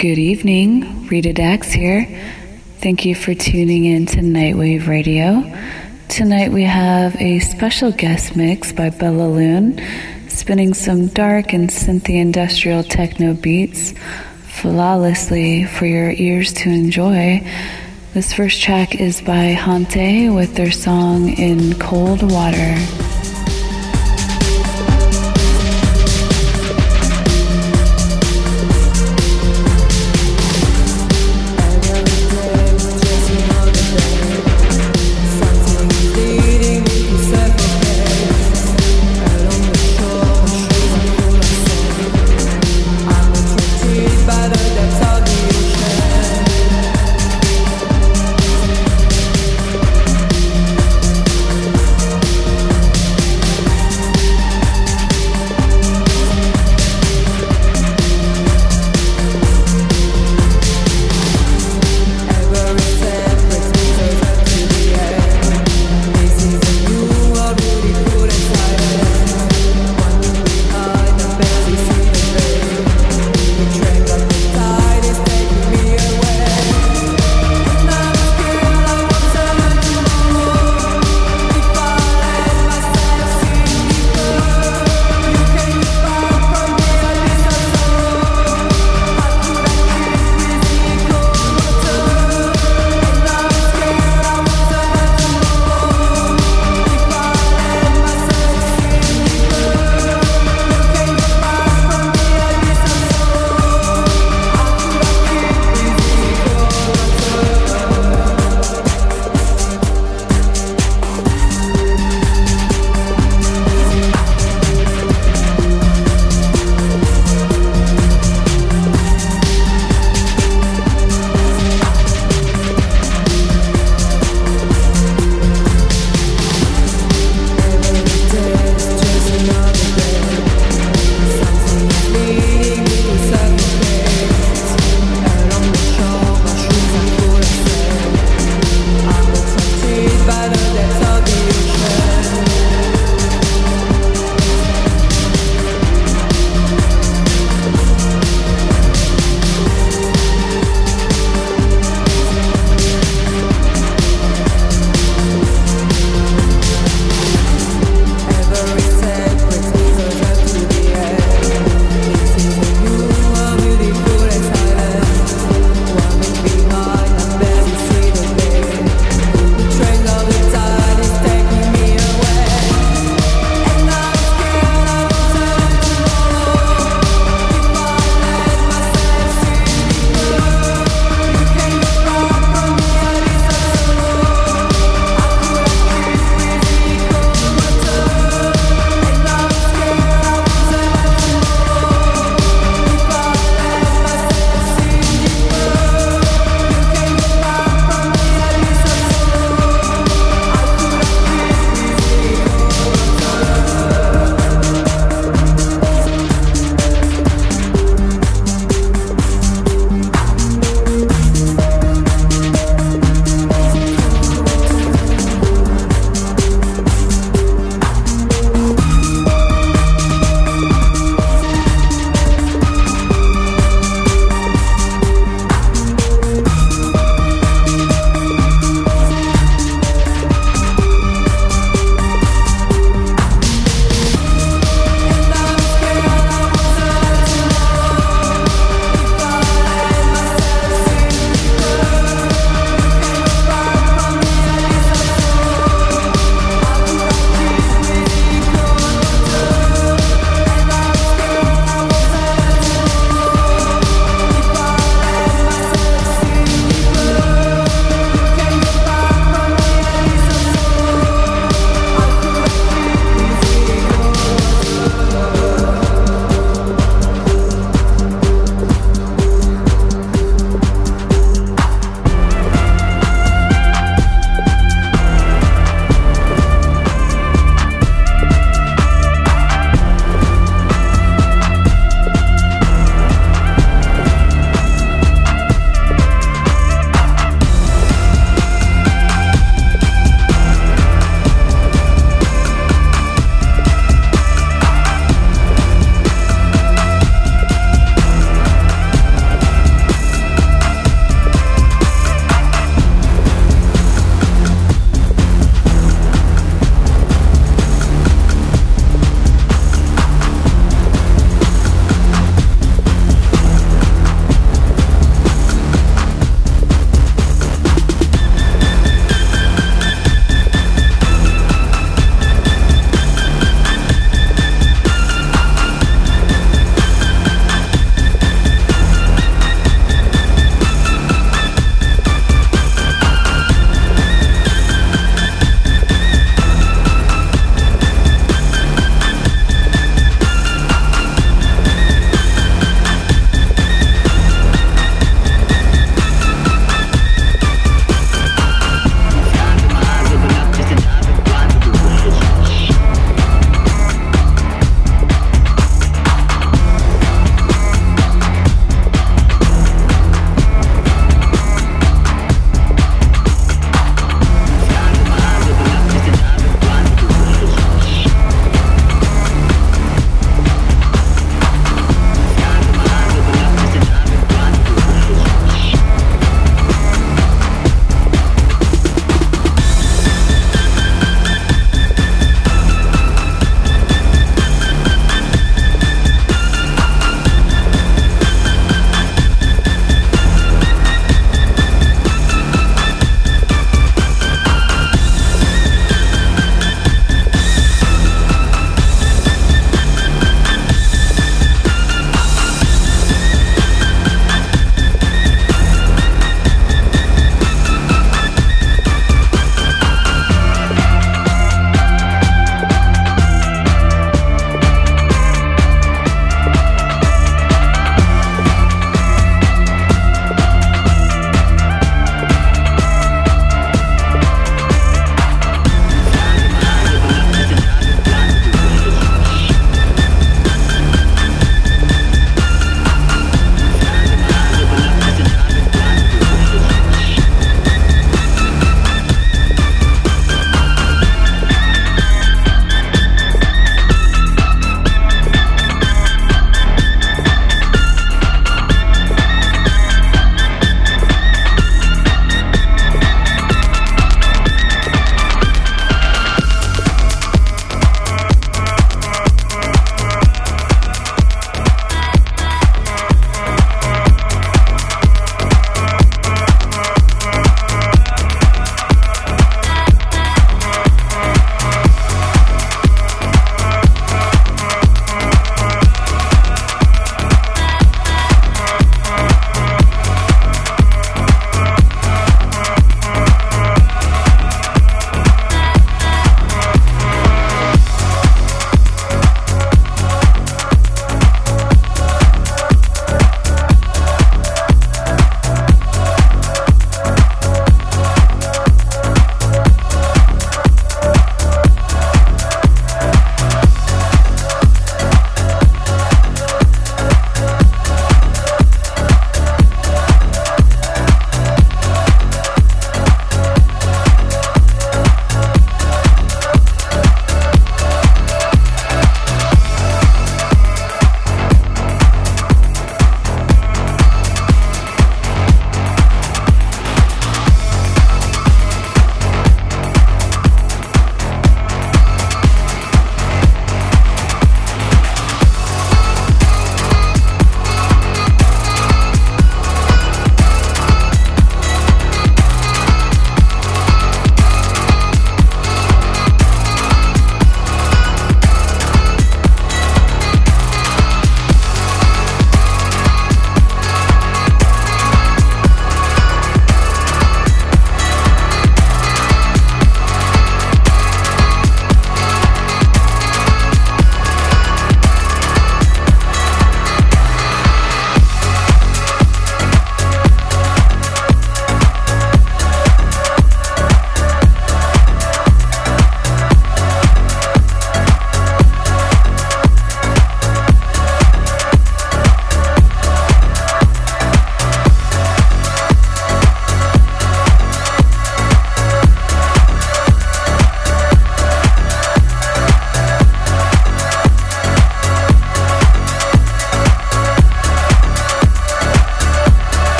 Good evening, Rita Dax here. Thank you for tuning in to Nightwave Radio. Tonight we have a special guest mix by Bella Loon, spinning some dark and synthy industrial techno beats flawlessly for your ears to enjoy. This first track is by Hante with their song In Cold Water.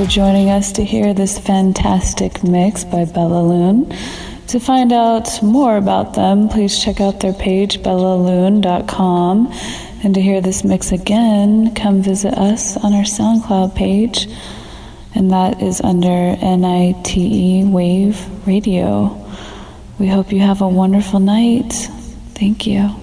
For joining us to hear this fantastic mix by Bella Loon. To find out more about them, please check out their page, bellaloon.com. And to hear this mix again, come visit us on our SoundCloud page, and that is under NITE Wave Radio. We hope you have a wonderful night. Thank you.